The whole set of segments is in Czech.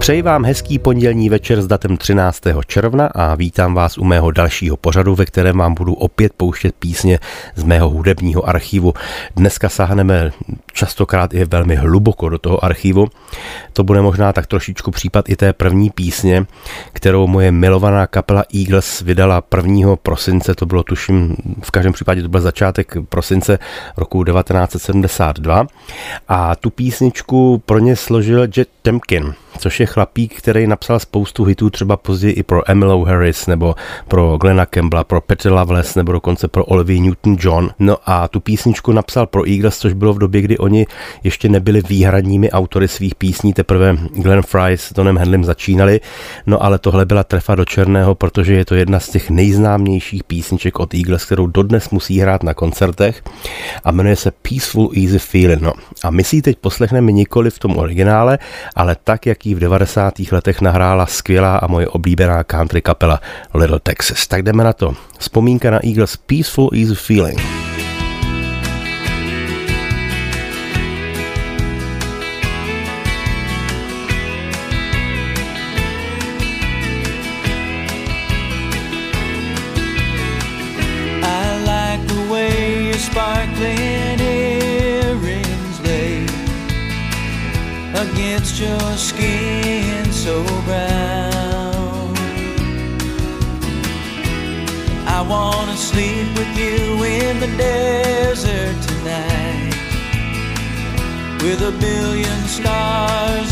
Přeji vám hezký pondělní večer s datem 13. června a vítám vás u mého dalšího pořadu, ve kterém vám budu opět pouštět písně z mého hudebního archivu. Dneska sáhneme častokrát i velmi hluboko do toho archivu. To bude možná tak trošičku případ i té první písně, kterou moje milovaná kapela Eagles vydala 1. prosince, to bylo tuším, v každém případě to byl začátek prosince roku 1972 a tu písničku pro ně složil Jet Temkin což je chlapík, který napsal spoustu hitů třeba později i pro Emilou Harris nebo pro Glena Campbella, pro Peter Loveless nebo dokonce pro Olivia Newton-John. No a tu písničku napsal pro Eagles, což bylo v době, kdy oni ještě nebyli výhradními autory svých písní, teprve Glenn Fry s Tonem Henlem začínali, no ale tohle byla trefa do černého, protože je to jedna z těch nejznámějších písniček od Eagles, kterou dodnes musí hrát na koncertech a jmenuje se Peaceful Easy Feeling. No. A my si ji teď poslechneme nikoli v tom originále, ale tak, jak ji v 90. letech nahrála skvělá a moje oblíbená country kapela Little Texas. Tak jdeme na to. Vzpomínka na Eagles Peaceful Easy Feeling. Your skin so brown. I wanna sleep with you in the desert tonight, with a billion stars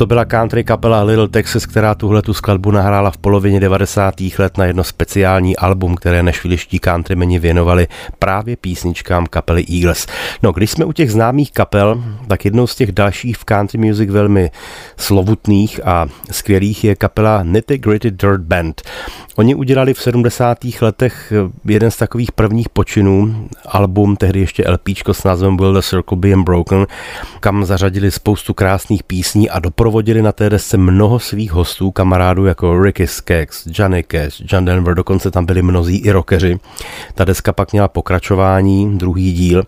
To byla country kapela Little Texas, která tuhle tu skladbu nahrála v polovině 90. let na jedno speciální album, které nešviliští countrymeni věnovali právě písničkám kapely Eagles. No, když jsme u těch známých kapel, tak jednou z těch dalších v country music velmi slovutných a skvělých je kapela Nitty Gritty Dirt Band. Oni udělali v 70. letech jeden z takových prvních počinů, album, tehdy ještě LPčko s názvem Will the Circle Be Unbroken, kam zařadili spoustu krásných písní a doprovodili na té desce mnoho svých hostů, kamarádů jako Ricky Skaggs, Johnny Cash, John Denver, dokonce tam byli mnozí i rockeři. Ta deska pak měla pokračování, druhý díl.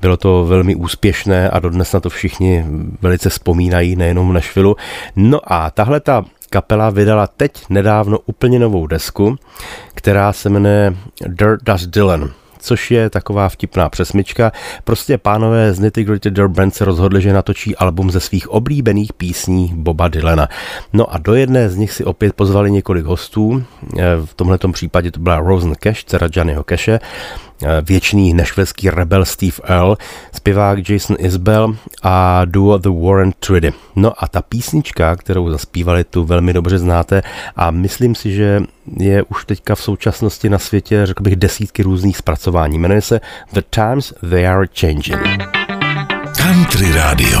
Bylo to velmi úspěšné a dodnes na to všichni velice vzpomínají, nejenom v Nashville. No a tahle ta kapela vydala teď nedávno úplně novou desku, která se jmenuje Dirt Does Dylan což je taková vtipná přesmička. Prostě pánové z Nitty Gritty Dirt Band se rozhodli, že natočí album ze svých oblíbených písní Boba Dylana. No a do jedné z nich si opět pozvali několik hostů. Eh, v tomto případě to byla Rosen Cash, dcera Johnnyho Cashe, věčný nešvedský rebel Steve Earle, zpěvák Jason Isbell a duo The Warren Tridy. No a ta písnička, kterou zaspívali, tu velmi dobře znáte a myslím si, že je už teďka v současnosti na světě, řekl bych, desítky různých zpracování. Jmenuje se The Times They Are Changing. Country Radio.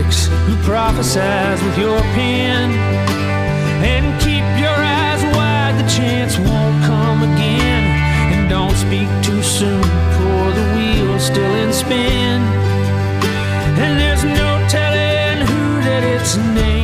Critics who prophesize with your pen, and keep your eyes wide. The chance won't come again, and don't speak too soon, for the wheel's still in spin. And there's no telling who that it's naming.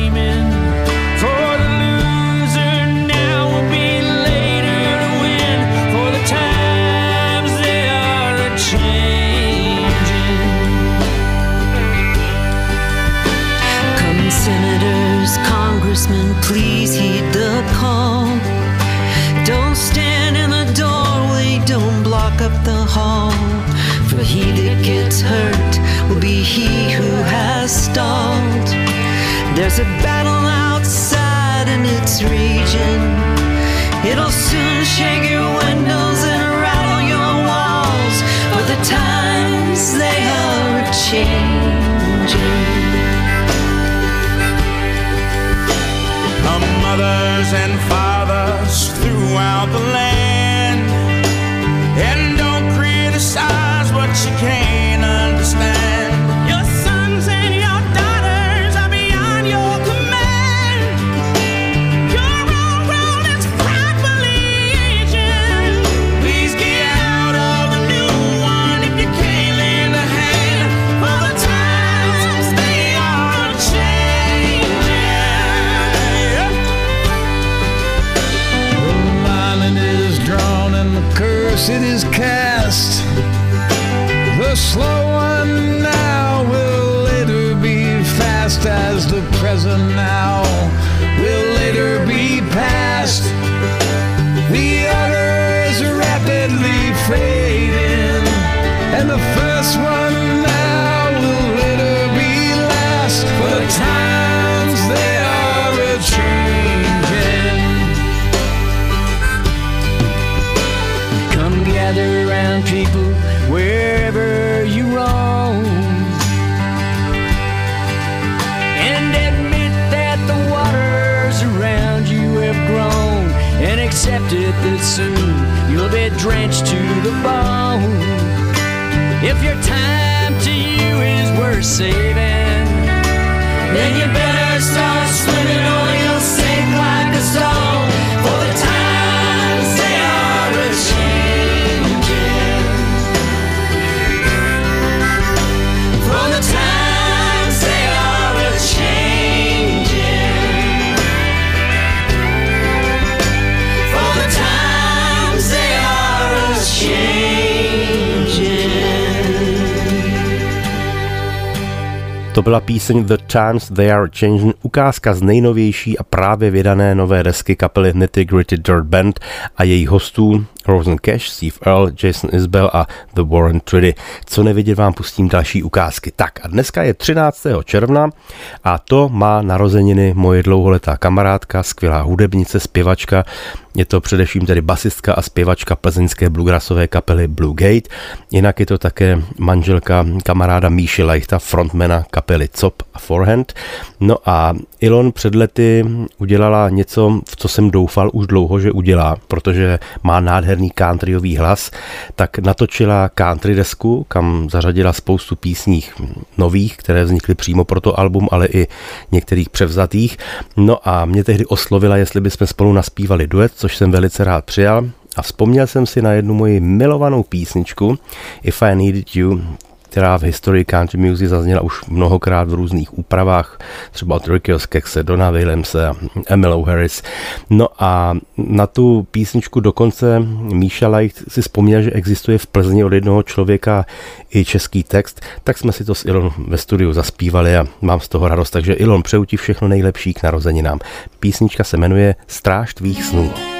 The hall. For he that gets hurt will be he who has stalled. There's a battle outside and it's raging. It'll soon shake your windows and rattle your walls. For the times they are changing. Come, mothers and fathers throughout the land. To byla píseň The Times They Are Changing, ukázka z nejnovější a právě vydané nové desky kapely Nitty Gritty Dirt Band a jejich hostů Rosen Cash, Steve Earl, Jason Isbell a The Warren Trudy. Co nevidět, vám pustím další ukázky. Tak a dneska je 13. června a to má narozeniny moje dlouholetá kamarádka, skvělá hudebnice, zpěvačka, je to především tedy basistka a zpěvačka plzeňské bluegrassové kapely Blue Gate. Jinak je to také manželka kamaráda Míši Leichta, frontmana kapely Cop a Forehand. No a Ilon před lety udělala něco, v co jsem doufal už dlouho, že udělá, protože má nádherný countryový hlas, tak natočila country desku, kam zařadila spoustu písních nových, které vznikly přímo pro to album, ale i některých převzatých. No a mě tehdy oslovila, jestli bychom spolu naspívali duet, což jsem velice rád přijal. A vzpomněl jsem si na jednu moji milovanou písničku If I Needed You, která v historii country music zazněla už mnohokrát v různých úpravách, třeba od Rickyho Skexe, Dona Williamse, Emilou Harris. No a na tu písničku dokonce Míša Leicht si vzpomněl, že existuje v Plzni od jednoho člověka i český text, tak jsme si to s Ilon ve studiu zaspívali a mám z toho radost. Takže Ilon, přeju ti všechno nejlepší k narozeninám. Písnička se jmenuje Stráž tvých snů.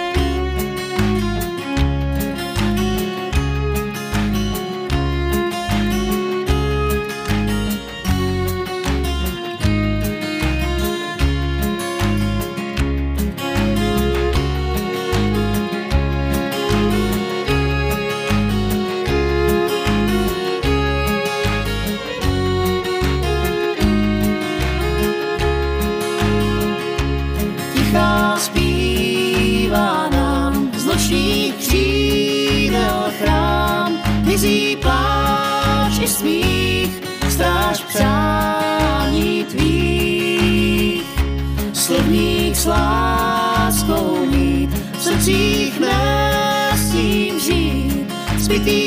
hřích nás tím žít, zbytý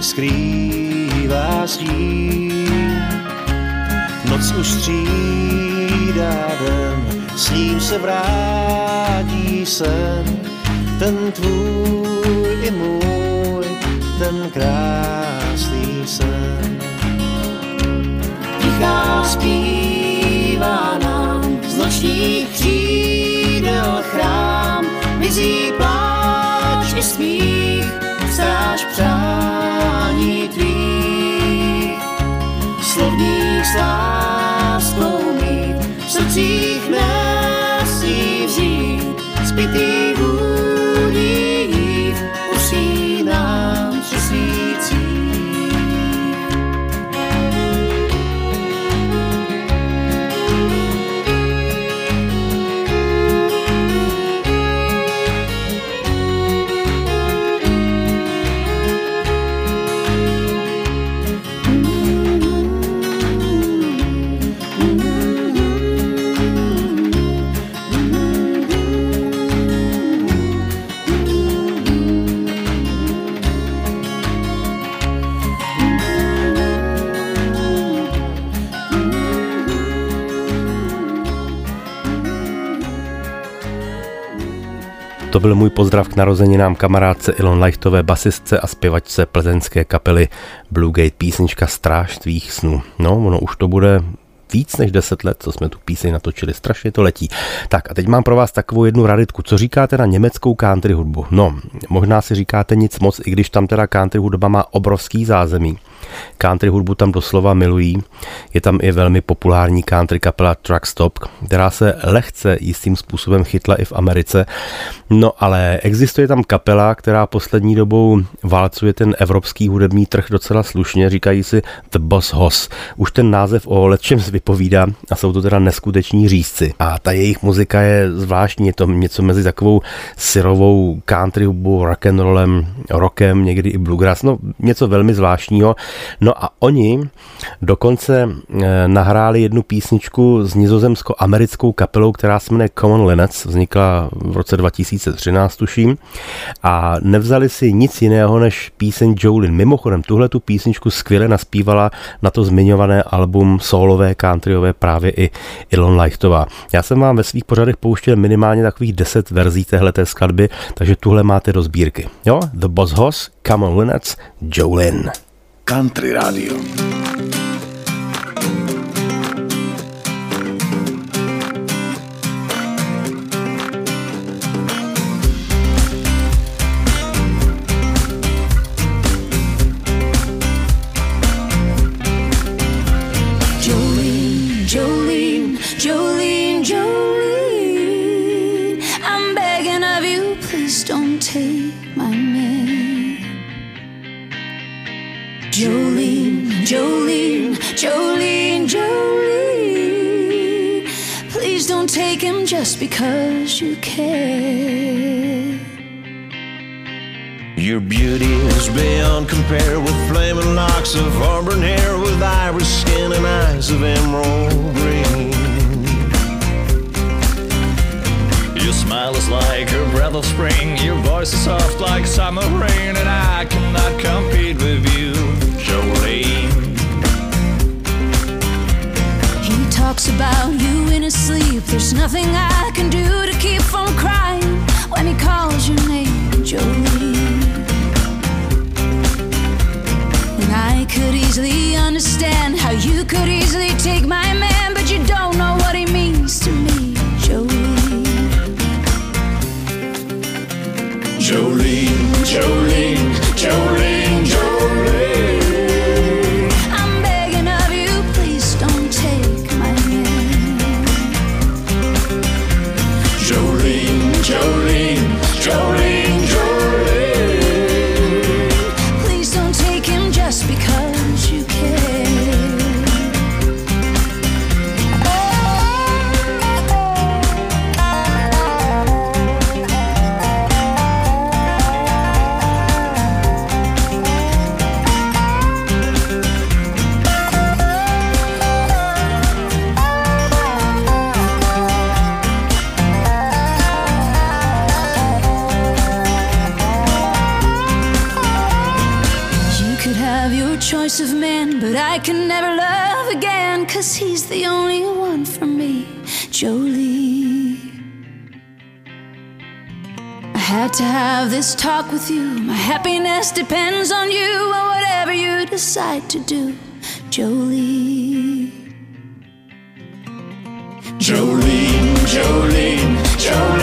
skrývá stín. Noc už střídá den, s ním se vrátí sen, ten tvůj i můj, ten krásný sen. Tichá zpívá nočních křídel chrám, mizí pláč i smích, stráž přání tvých. Slovník s láskou mít, v srdcích nesmí Byl můj pozdrav k narozeninám kamarádce Ilon Leichtové, basistce a zpěvačce plzeňské kapely Blue Gate písnička Stráž tvých snů. No, ono už to bude víc než 10 let, co jsme tu píseň natočili, strašně to letí. Tak a teď mám pro vás takovou jednu raditku. Co říkáte na německou country hudbu? No, možná si říkáte nic moc, i když tam teda country hudba má obrovský zázemí. Country hudbu tam doslova milují. Je tam i velmi populární country kapela Truck Stop, která se lehce jistým způsobem chytla i v Americe. No ale existuje tam kapela, která poslední dobou válcuje ten evropský hudební trh docela slušně, říkají si The Boss Hoss. Už ten název o letčem vypovídá a jsou to teda neskuteční řízci. A ta jejich muzika je zvláštní, je to něco mezi takovou syrovou country hudbou, rock'n'rollem, rockem, někdy i bluegrass, no něco velmi zvláštního. No a oni dokonce eh, nahráli jednu písničku s nizozemsko-americkou kapelou, která se jmenuje Common Linnets, vznikla v roce 2013, tuším, a nevzali si nic jiného než píseň Jolin. Mimochodem, tuhle tu písničku skvěle naspívala na to zmiňované album solové countryové právě i Ilon Lichtová. Já jsem vám ve svých pořadech pouštěl minimálně takových 10 verzí téhleté skladby, takže tuhle máte do sbírky. Jo, The Boss Hoss, Common Linnets, Jolin. Country Radio. Jolene, Jolene, Jolene. Please don't take him just because you care. Your beauty is beyond compare with flaming locks of auburn hair, with iris skin and eyes of emerald green. Your smile is like a breath of spring. Your voice is soft like summer rain, and I cannot compete with you, about you in his sleep. There's nothing I can do to keep from crying when he calls your name, Jolene. And I could easily understand how you could easily take my man, he's the only one for me, Jolie. I had to have this talk with you. My happiness depends on you and whatever you decide to do, Jolie. Jolene, Jolene, Jolene.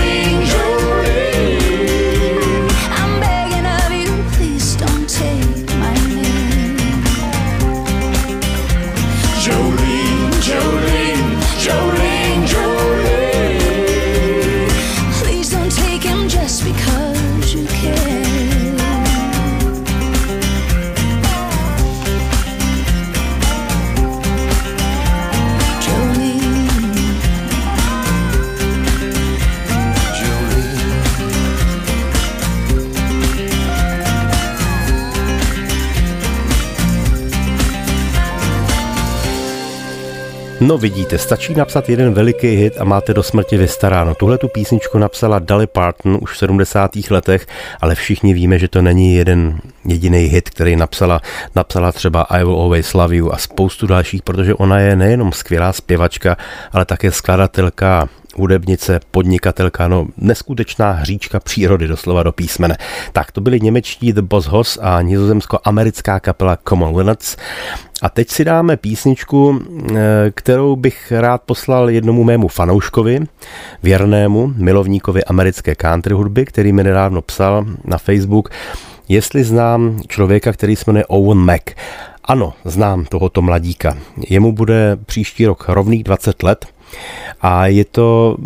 No vidíte, stačí napsat jeden veliký hit a máte do smrti vystaráno. Tuhle tu písničku napsala Dolly Parton už v 70. letech, ale všichni víme, že to není jeden jediný hit, který napsala, napsala třeba I Will Always Love You a spoustu dalších, protože ona je nejenom skvělá zpěvačka, ale také skladatelka hudebnice, podnikatelka, no neskutečná hříčka přírody, doslova do písmene. Tak to byli němečtí The Boss Hoss a nizozemsko-americká kapela Common Linnets. A teď si dáme písničku, eh, kterou bych rád poslal jednomu mému fanouškovi, věrnému milovníkovi americké country hudby, který mi nedávno psal na Facebook, jestli znám člověka, který se jmenuje Owen Mac. Ano, znám tohoto mladíka. Jemu bude příští rok rovných 20 let a je to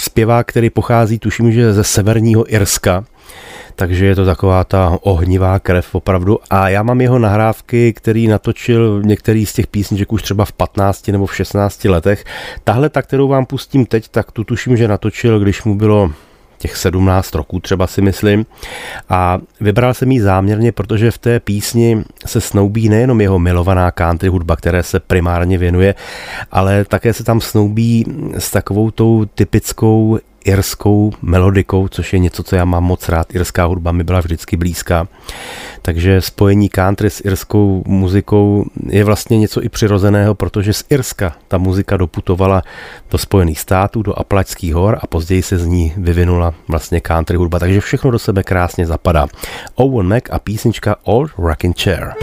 zpěvák, který pochází, tuším, že ze severního Irska, takže je to taková ta ohnivá krev opravdu. A já mám jeho nahrávky, který natočil některý z těch písniček už třeba v 15 nebo v 16 letech. Tahle, ta, kterou vám pustím teď, tak tu tuším, že natočil, když mu bylo těch 17 roků třeba si myslím. A vybral jsem ji záměrně, protože v té písni se snoubí nejenom jeho milovaná country hudba, které se primárně věnuje, ale také se tam snoubí s takovou tou typickou irskou melodikou, což je něco, co já mám moc rád. Irská hudba mi byla vždycky blízká. Takže spojení country s irskou muzikou je vlastně něco i přirozeného, protože z Irska ta muzika doputovala do Spojených států, do Aplačských hor a později se z ní vyvinula vlastně country hudba. Takže všechno do sebe krásně zapadá. Owen Mac a písnička Old Rockin' Chair.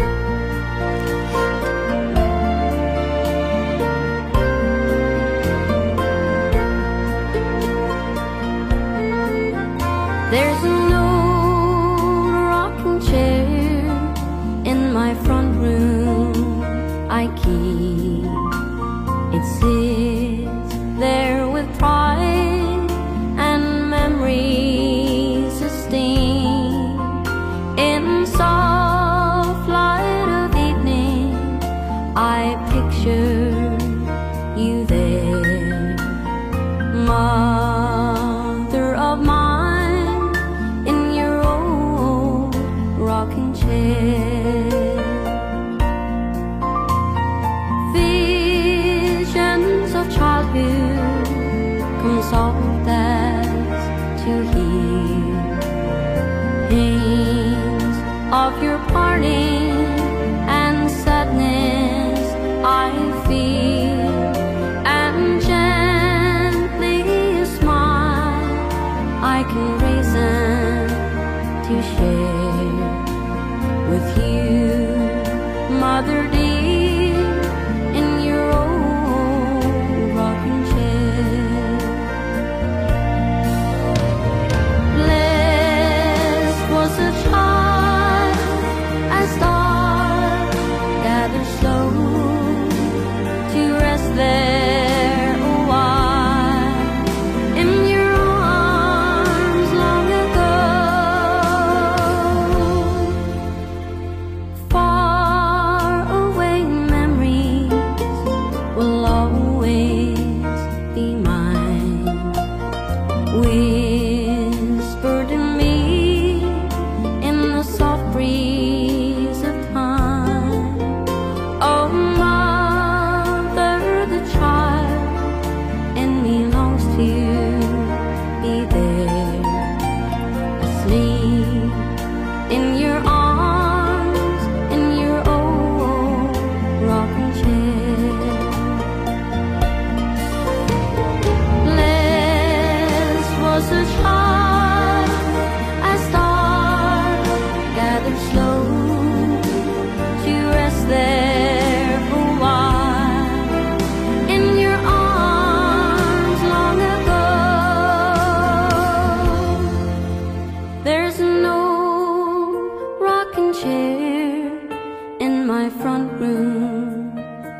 My front room.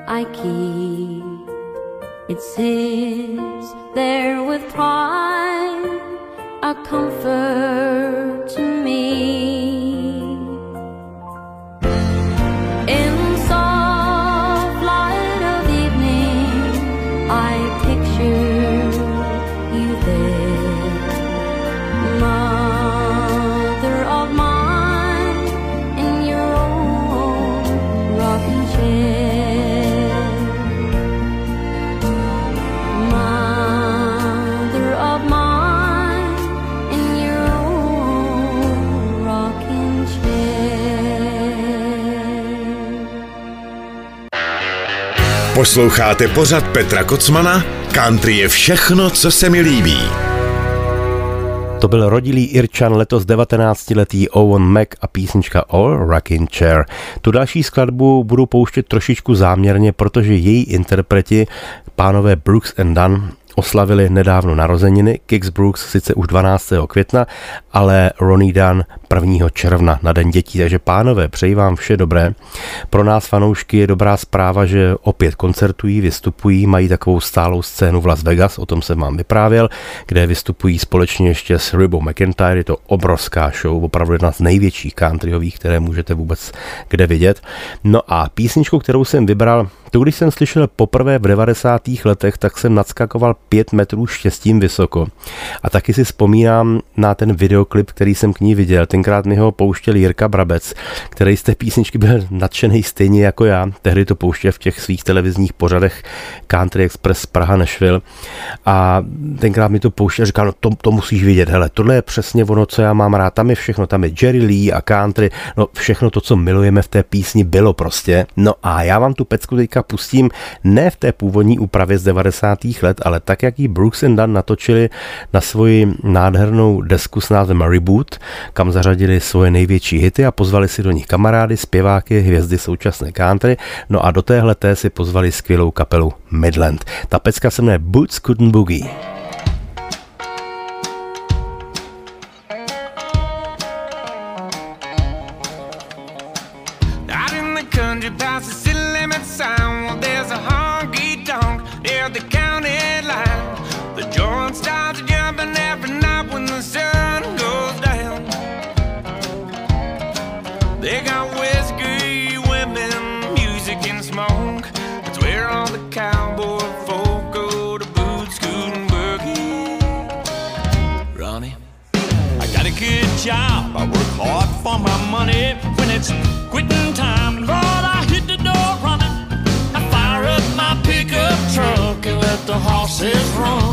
I keep it sits there with pride, a comfort to me. Posloucháte pořad Petra Kocmana? Country je všechno, co se mi líbí. To byl rodilý Irčan letos 19-letý Owen Mac a písnička All Rockin' Chair. Tu další skladbu budu pouštět trošičku záměrně, protože její interpreti, pánové Brooks and Dunn, oslavili nedávno narozeniny, Kix Brooks sice už 12. května, ale Ronnie Dunn 1. června na Den dětí. Takže pánové, přeji vám vše dobré. Pro nás fanoušky je dobrá zpráva, že opět koncertují, vystupují, mají takovou stálou scénu v Las Vegas, o tom jsem vám vyprávěl, kde vystupují společně ještě s Ribou McIntyre, je to obrovská show, opravdu jedna z největších countryových, které můžete vůbec kde vidět. No a písničku, kterou jsem vybral, to když jsem slyšel poprvé v 90. letech, tak jsem nadskakoval 5 metrů štěstím vysoko. A taky si vzpomínám na ten videoklip, který jsem k ní viděl. Tenkrát mi ho pouštěl Jirka Brabec, který z té písničky byl nadšený stejně jako já. Tehdy to pouštěl v těch svých televizních pořadech Country Express Praha Nashville. A tenkrát mi to pouštěl a říkal, no to, to musíš vidět, hele, tohle je přesně ono, co já mám rád. Tam je všechno, tam je Jerry Lee a country, no všechno to, co milujeme v té písni, bylo prostě. No a já vám tu pecku teďka pustím ne v té původní úpravě z 90. let, ale tak, jak ji Brooks and Dunn natočili na svoji nádhernou desku s názvem Reboot, kam zařadili svoje největší hity a pozvali si do nich kamarády, zpěváky, hvězdy současné country, no a do téhle té si pozvali skvělou kapelu Midland. Ta pecka se jmenuje Boots Couldn't Boogie. It's quitting time, Lord, I hit the door running. I fire up my pickup truck and let the horses run.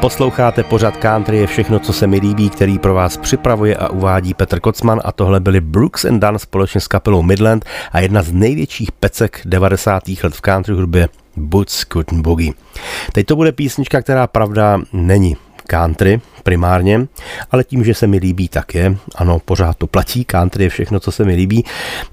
Posloucháte pořad Country je všechno, co se mi líbí, který pro vás připravuje a uvádí Petr Kocman a tohle byli Brooks and Dunn společně s kapelou Midland a jedna z největších pecek 90. let v country hudbě Boots Cotton Boogie. Teď to bude písnička, která pravda není country primárně, ale tím, že se mi líbí, tak je. Ano, pořád to platí, country je všechno, co se mi líbí.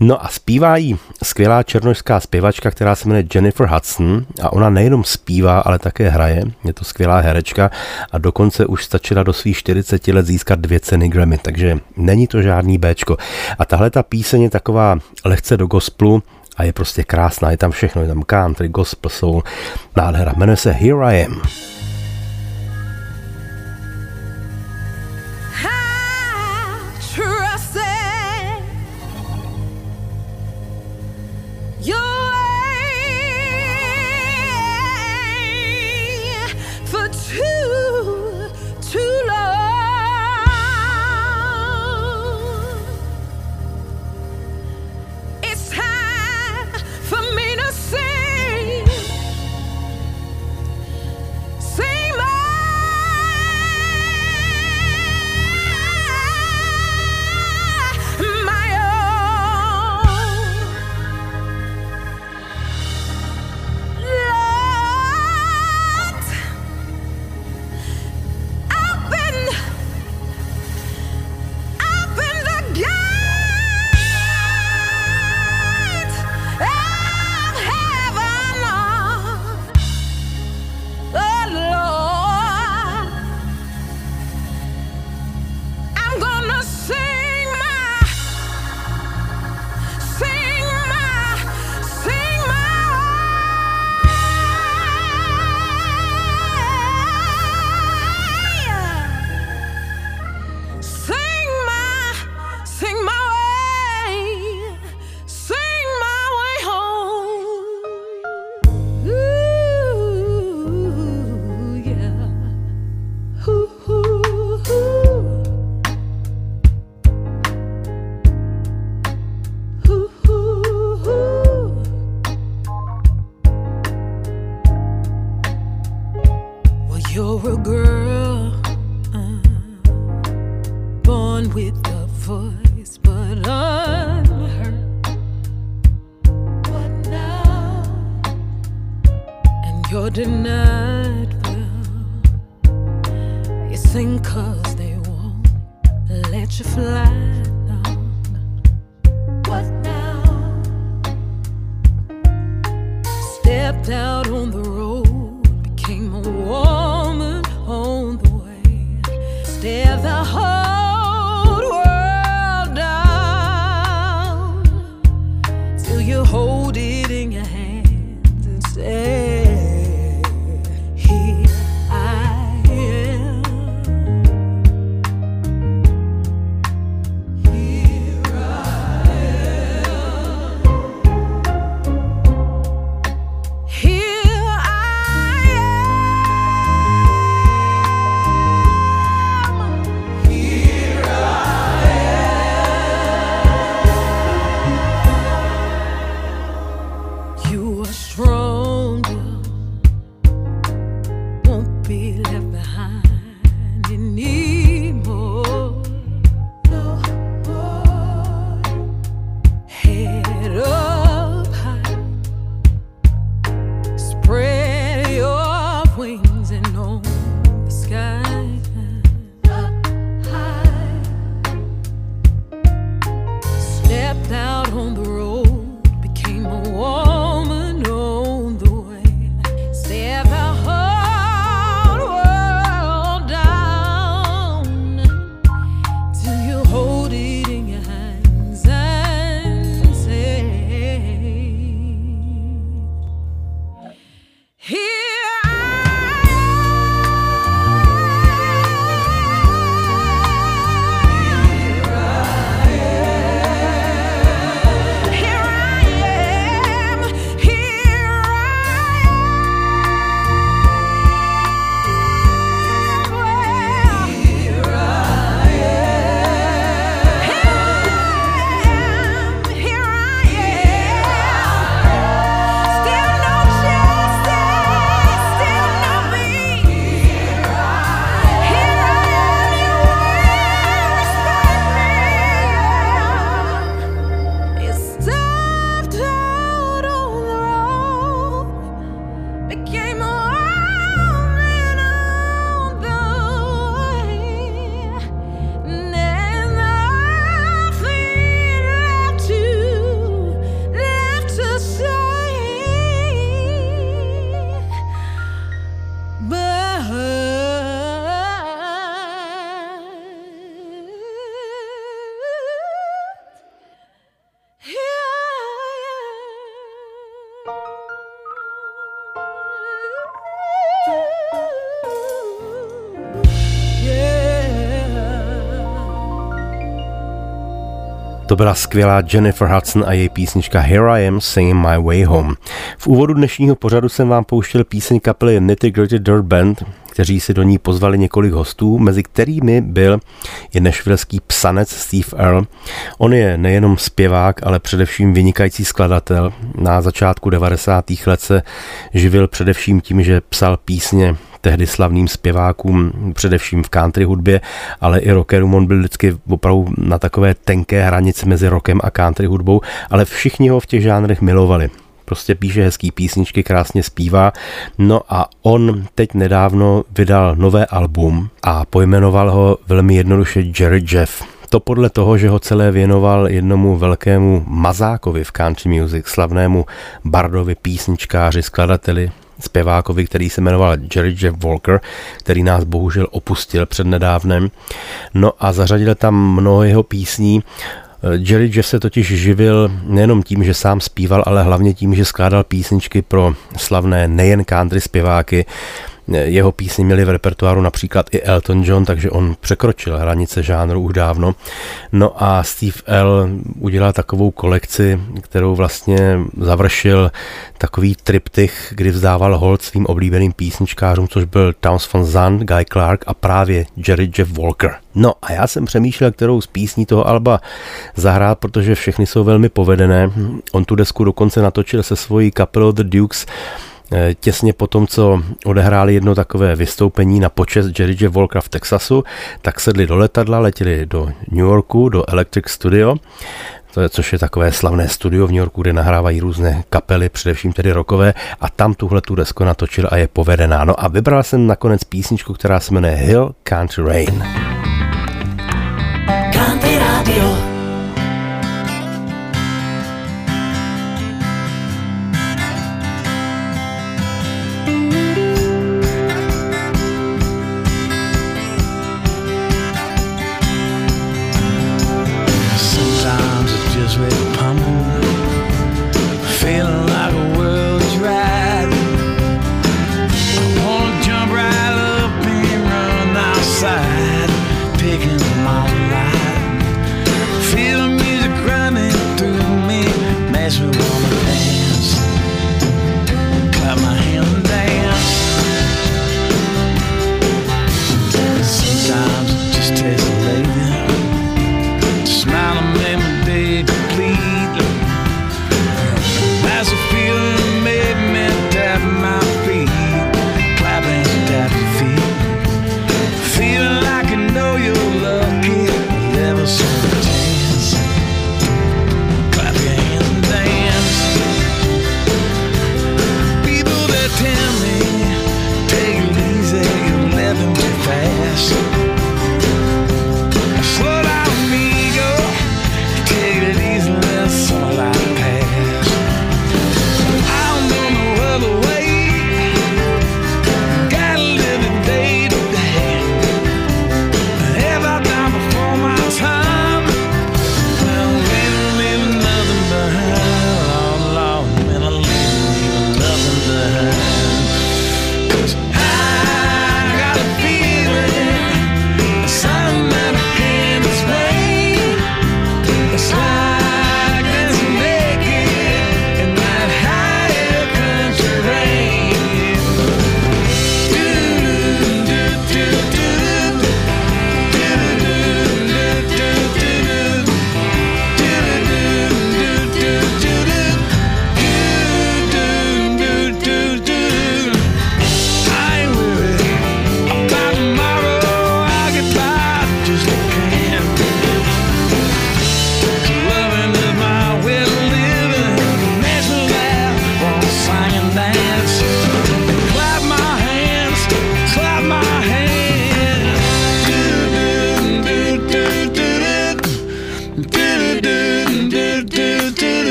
No a zpívá jí skvělá černožská zpěvačka, která se jmenuje Jennifer Hudson a ona nejenom zpívá, ale také hraje. Je to skvělá herečka a dokonce už stačila do svých 40 let získat dvě ceny Grammy, takže není to žádný Bčko. A tahle ta píseň je taková lehce do gospelu, a je prostě krásná, je tam všechno, je tam country, gospel, soul, nádhera. Jmenuje se Here I Am. To byla skvělá Jennifer Hudson a její písnička Here I Am Singing My Way Home. V úvodu dnešního pořadu jsem vám pouštěl píseň kapely Nitty Gritty Dirt Band, kteří si do ní pozvali několik hostů, mezi kterými byl i nešvilský psanec Steve Earle. On je nejenom zpěvák, ale především vynikající skladatel. Na začátku 90. let se živil především tím, že psal písně tehdy slavným zpěvákům, především v country hudbě, ale i rockerům. On byl vždycky opravdu na takové tenké hranici mezi rockem a country hudbou, ale všichni ho v těch žánrech milovali prostě píše hezký písničky, krásně zpívá. No a on teď nedávno vydal nové album a pojmenoval ho velmi jednoduše Jerry Jeff. To podle toho, že ho celé věnoval jednomu velkému mazákovi v country music, slavnému bardovi, písničkáři, skladateli, zpěvákovi, který se jmenoval Jerry Jeff Walker, který nás bohužel opustil před nedávnem. No a zařadil tam mnoho jeho písní. Jerry Jeff se totiž živil nejenom tím, že sám zpíval, ale hlavně tím, že skládal písničky pro slavné nejen country zpěváky, jeho písně měly v repertoáru například i Elton John, takže on překročil hranice žánru už dávno. No a Steve L. udělal takovou kolekci, kterou vlastně završil takový triptych, kdy vzdával hold svým oblíbeným písničkářům, což byl Towns von Zandt, Guy Clark a právě Jerry Jeff Walker. No a já jsem přemýšlel, kterou z písní toho Alba zahrát, protože všechny jsou velmi povedené. On tu desku dokonce natočil se svojí kapelou The Dukes Eh, těsně po tom, co odehráli jedno takové vystoupení na počest Jerry Jeff Walker v Texasu, tak sedli do letadla, letěli do New Yorku, do Electric Studio, to je, což je takové slavné studio v New Yorku, kde nahrávají různé kapely, především tedy rokové, a tam tuhle tu desku natočil a je povedená. No a vybral jsem nakonec písničku, která se jmenuje Hill Country Rain.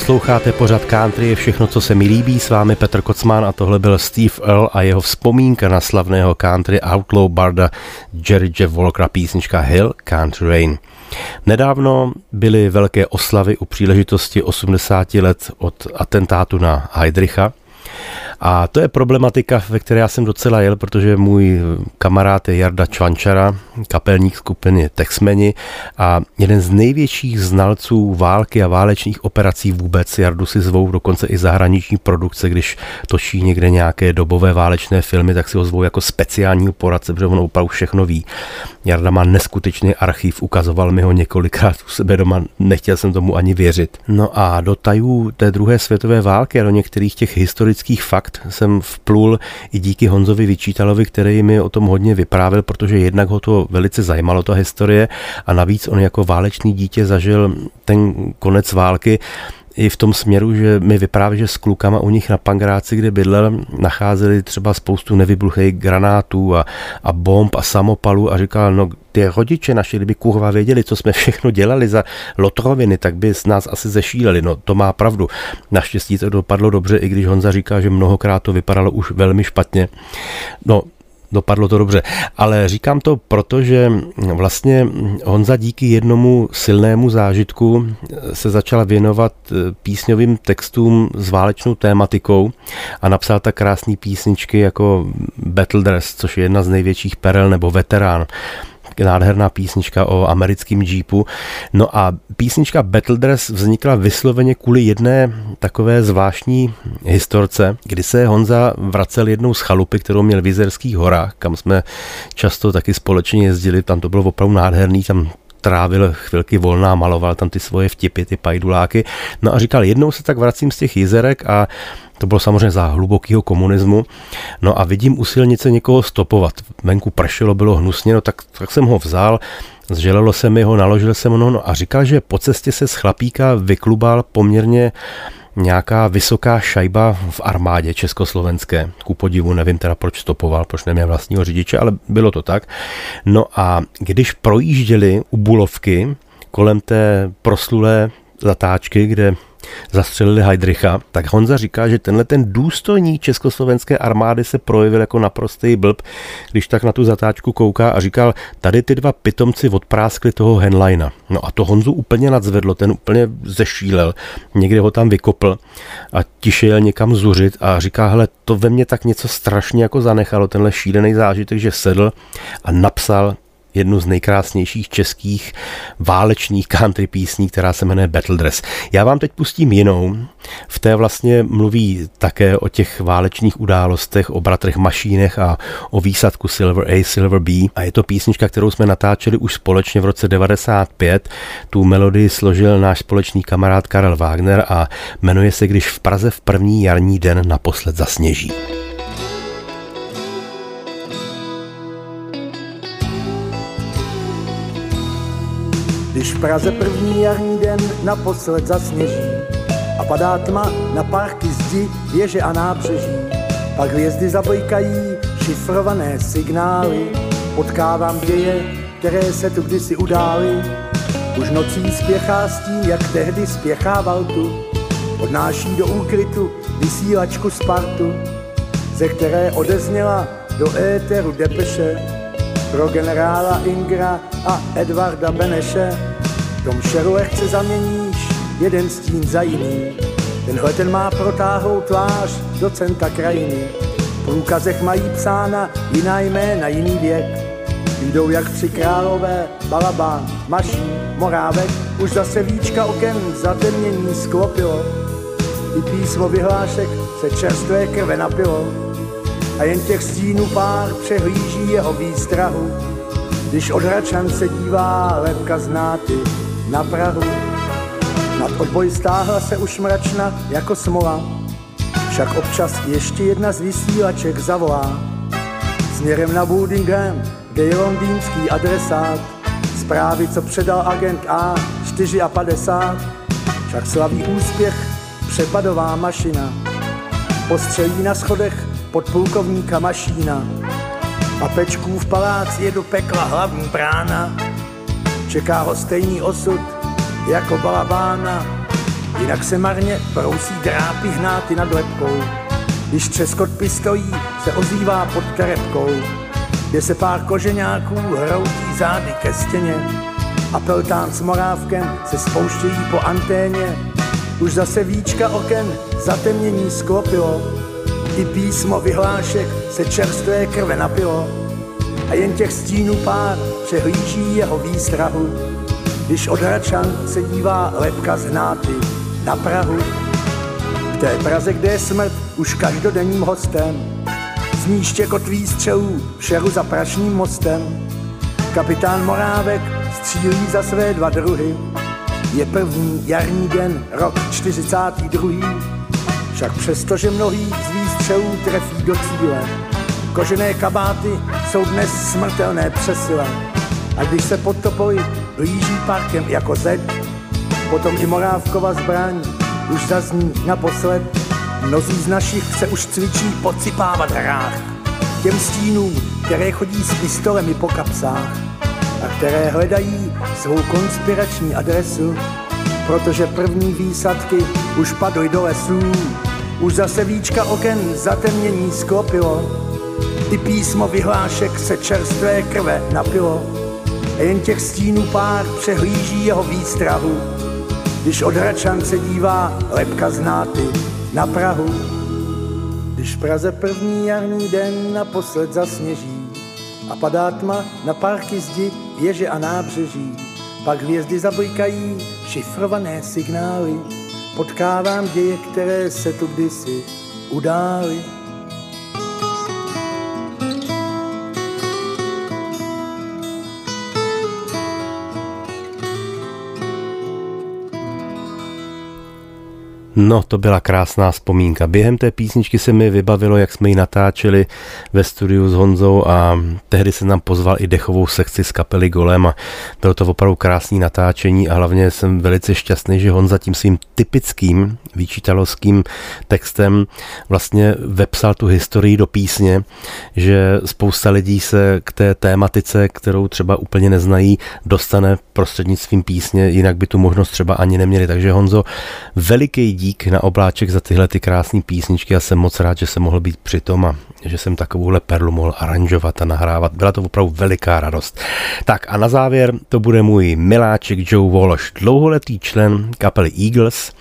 Posloucháte pořad country je všechno, co se mi líbí. S vámi Petr Kocman a tohle byl Steve Earle a jeho vzpomínka na slavného country outlaw barda Jerry Jeff Walkera písnička Hill Country Rain. Nedávno byly velké oslavy u příležitosti 80 let od atentátu na Heidricha. A to je problematika, ve které já jsem docela jel, protože můj kamarád je Jarda Čvančara, kapelník skupiny Texmeni a jeden z největších znalců války a válečných operací vůbec. Jardu si zvou dokonce i zahraniční produkce, když točí někde nějaké dobové válečné filmy, tak si ho zvou jako speciální poradce, protože on opravdu všechno ví. Jarda má neskutečný archiv, ukazoval mi ho několikrát u sebe doma, nechtěl jsem tomu ani věřit. No a do tajů té druhé světové války a do některých těch historických fakt jsem vplul i díky Honzovi Vyčítalovi, který mi o tom hodně vyprávěl, protože jednak ho to velice zajímalo, ta historie, a navíc on jako válečný dítě zažil ten konec války i v tom směru, že mi vypráví, že s klukama u nich na Pangráci, kde bydlel, nacházeli třeba spoustu nevybuchlých granátů a, a bomb a samopalů a říkal, no ty rodiče naši, kdyby kurva věděli, co jsme všechno dělali za lotroviny, tak by s nás asi zešíleli. No to má pravdu. Naštěstí to dopadlo dobře, i když Honza říká, že mnohokrát to vypadalo už velmi špatně. No dopadlo to dobře. Ale říkám to proto, že vlastně Honza díky jednomu silnému zážitku se začala věnovat eh, písňovým textům s válečnou tématikou a napsal tak krásné písničky jako Battle Dress, což je jedna z největších perel, nebo Veterán nádherná písnička o americkém jeepu. No a písnička Battle Dress vznikla vysloveně kvůli jedné takové zvláštní historce, kdy se Honza vracel jednou z chalupy, kterou měl v Jizerských horách, kam jsme často taky společně jezdili, tam to bylo opravdu nádherný, tam trávil chvilky volná, maloval tam ty svoje vtipy, ty pajduláky. No a říkal, jednou se tak vracím z těch jizerek a to bylo samozřejmě za hlubokého komunismu. No a vidím u silnice někoho stopovat. Venku pršelo, bylo hnusně, no tak, tak jsem ho vzal, zželelo se mi ho, naložil jsem ho no a říkal, že po cestě se z chlapíka vyklubal poměrně nějaká vysoká šajba v armádě československé. Ku podivu nevím teda, proč stopoval, proč neměl vlastního řidiče, ale bylo to tak. No a když projížděli u Bulovky kolem té proslulé zatáčky, kde zastřelili Heidricha, tak Honza říká, že tenhle ten důstojník československé armády se projevil jako naprostý blb, když tak na tu zatáčku kouká a říkal, tady ty dva pitomci odpráskli toho Henlina. No a to Honzu úplně nadzvedlo, ten úplně zešílel, někde ho tam vykopl a tišel někam zuřit a říká, hele, to ve mně tak něco strašně jako zanechalo, tenhle šílený zážitek, že sedl a napsal jednu z nejkrásnějších českých válečných country písní, která se jmenuje Battle Dress. Já vám teď pustím jinou. V té vlastně mluví také o těch válečných událostech, o bratrech Mašínech a o výsadku Silver A, Silver B. A je to písnička, kterou jsme natáčeli už společně v roce 95. Tu melodii složil náš společný kamarád Karel Wagner a jmenuje se Když v Praze v první jarní den naposled zasněží. Když v Praze první jarní den naposled zasněží a padá tma na parky zdi, věže a nábřeží, pak hvězdy zablikají šifrované signály, potkávám děje, které se tu kdysi udály. Už nocí spěchá stín, jak tehdy spěchával tu, odnáší do úkrytu vysílačku Spartu, ze které odezněla do éteru depeše pro generála Ingra a Edvarda Beneše. Tom šeru lehce zaměníš jeden stín za jiný. Tenhle ten má protáhlou tvář docenta krajiny. V průkazech mají psána jiná jména, jiný věk. Jdou jak tři králové, balabán, maší, morávek, už zase víčka oken zatemnění sklopilo. I písmo vyhlášek se čerstvé krve napilo a jen těch stínů pár přehlíží jeho výstrahu, když od se dívá lepka znáty na Prahu. Nad odboj stáhla se už mračna jako smola, však občas ještě jedna z vysílaček zavolá. Směrem na Woodingham, kde je londýnský adresát, zprávy, co předal agent A 54, však slaví úspěch přepadová mašina. Postřelí na schodech podplukovníka Mašína. A Pečkův palác je do pekla hlavní brána. Čeká ho stejný osud jako balabána. jinak se marně brousí drápy hnáty nad lepkou. Když třeskot pistojí se ozývá pod karepkou, kde se pár koženáků hroutí zády ke stěně a peltán s morávkem se spouštějí po anténě. Už zase víčka oken zatemnění sklopilo, i písmo vyhlášek se čerstvé krve napilo a jen těch stínů pár přehlíží jeho výstrahu, když od Hračan se dívá lepka z hnáty na Prahu. V té Praze, kde je smrt už každodenním hostem, zní kotví střelů šeru za Prašným mostem. Kapitán Morávek střílí za své dva druhy, je první jarní den, rok 42. Však přesto, že mnohý z výstřelů trefí do cíle, kožené kabáty jsou dnes smrtelné přesile. A když se pod topoli blíží parkem jako zeď, potom i Morávkova zbraň už zazní naposled. Mnozí z našich se už cvičí pocipávat hrách. Těm stínům, které chodí s pistolemi po kapsách a které hledají svou konspirační adresu, protože první výsadky už padly do lesů. Už zase víčka oken zatemnění sklopilo, i písmo vyhlášek se čerstvé krve napilo. A jen těch stínů pár přehlíží jeho výstrahu, když od se dívá lepka znáty na Prahu. Když v Praze první jarní den naposled zasněží a padá tma na parky zdi, věže a nábřeží, pak hvězdy zablikají šifrované signály, potkávám děje, které se tu kdysi udály. No, to byla krásná vzpomínka. Během té písničky se mi vybavilo, jak jsme ji natáčeli ve studiu s Honzou a tehdy se nám pozval i dechovou sekci z kapely Golem a bylo to opravdu krásný natáčení a hlavně jsem velice šťastný, že Honza tím svým typickým výčitalovským textem vlastně vepsal tu historii do písně, že spousta lidí se k té tématice, kterou třeba úplně neznají, dostane prostřednictvím písně, jinak by tu možnost třeba ani neměli. Takže Honzo, veliký dík na obláček za tyhle ty krásné písničky a jsem moc rád, že jsem mohl být při tom a že jsem takovouhle perlu mohl aranžovat a nahrávat. Byla to opravdu veliká radost. Tak a na závěr to bude můj miláček Joe Walsh, dlouholetý člen kapely Eagles,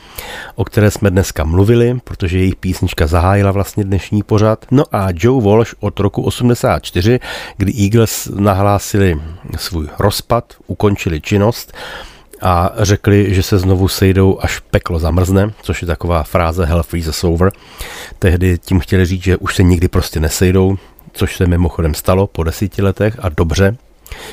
o které jsme dneska mluvili, protože jejich písnička zahájila vlastně dnešní pořad. No a Joe Walsh od roku 84, kdy Eagles nahlásili svůj rozpad, ukončili činnost, a řekli, že se znovu sejdou, až peklo zamrzne, což je taková fráze Hell freezes over. Tehdy tím chtěli říct, že už se nikdy prostě nesejdou, což se mimochodem stalo po desíti letech a dobře,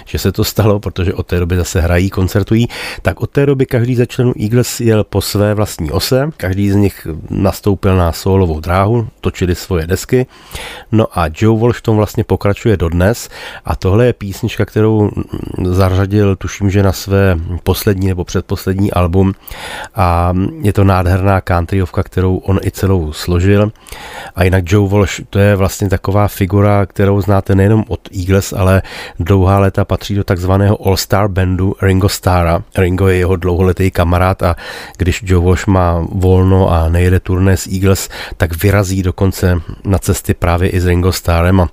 že se to stalo, protože od té doby zase hrají, koncertují, tak od té doby každý ze členů Eagles jel po své vlastní ose, každý z nich nastoupil na solovou dráhu, točili svoje desky, no a Joe Walsh tom vlastně pokračuje dodnes. A tohle je písnička, kterou zařadil, tuším, že na své poslední nebo předposlední album. A je to nádherná countryovka, kterou on i celou složil. A jinak Joe Walsh to je vlastně taková figura, kterou znáte nejenom od Eagles, ale dlouhá léta patří do takzvaného All-Star bandu Ringo Starra. Ringo je jeho dlouholetý kamarád a když Joe Walsh má volno a nejede turné s Eagles, tak vyrazí dokonce na cesty právě i s Ringo Starrem a,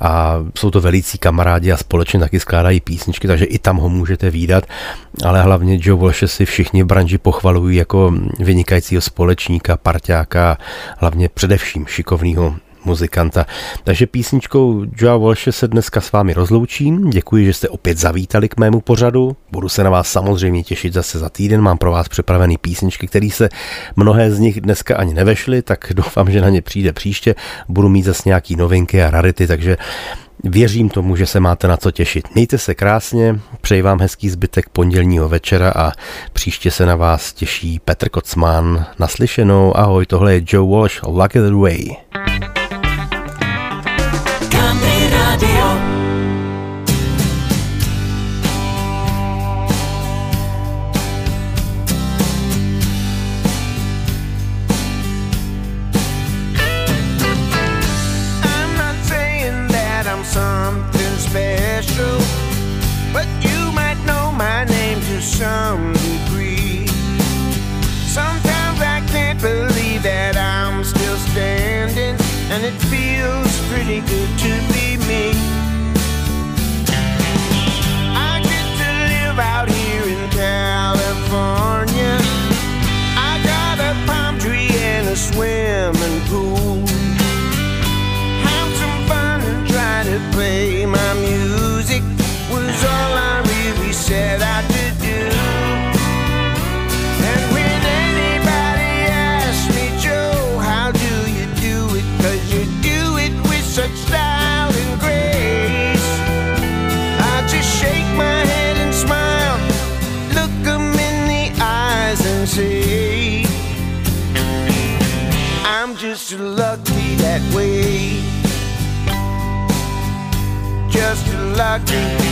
a jsou to velící kamarádi a společně taky skládají písničky, takže i tam ho můžete výdat, ale hlavně Joe Walsh si všichni v branži pochvalují jako vynikajícího společníka, parťáka, hlavně především šikovného muzikanta. Takže písničkou Joa Walshe se dneska s vámi rozloučím. Děkuji, že jste opět zavítali k mému pořadu. Budu se na vás samozřejmě těšit zase za týden. Mám pro vás připravený písničky, které se mnohé z nich dneska ani nevešly, tak doufám, že na ně přijde příště. Budu mít zase nějaký novinky a rarity, takže Věřím tomu, že se máte na co těšit. Mějte se krásně, přeji vám hezký zbytek pondělního večera a příště se na vás těší Petr Kocman. Naslyšenou, ahoj, tohle je Joe Walsh, Luck the Way. Swimming pool. like you.